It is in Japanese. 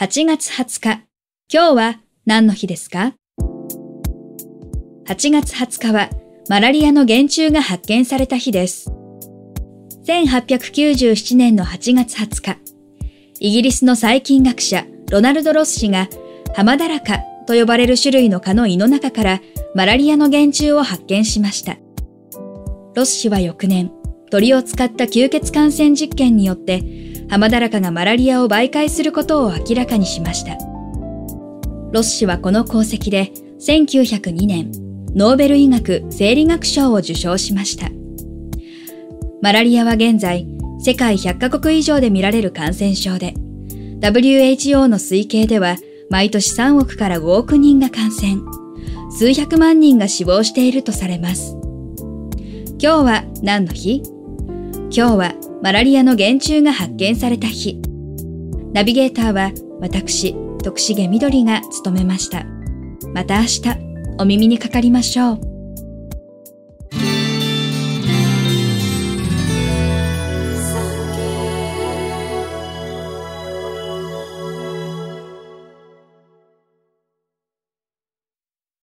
8月20日。今日は何の日ですか ?8 月20日はマラリアの原虫が発見された日です。1897年の8月20日、イギリスの細菌学者ロナルド・ロス氏がハマダラカと呼ばれる種類の蚊の胃の中からマラリアの原虫を発見しました。ロス氏は翌年、鳥を使った吸血感染実験によってハマダラカがマラリアを媒介することを明らかにしました。ロス氏はこの功績で1902年、ノーベル医学生理学賞を受賞しました。マラリアは現在、世界100カ国以上で見られる感染症で、WHO の推計では毎年3億から5億人が感染、数百万人が死亡しているとされます。今日は何の日？今日はマラリアの原虫が発見された日。ナビゲーターは私、徳重みどりが務めました。また明日、お耳にかかりましょう。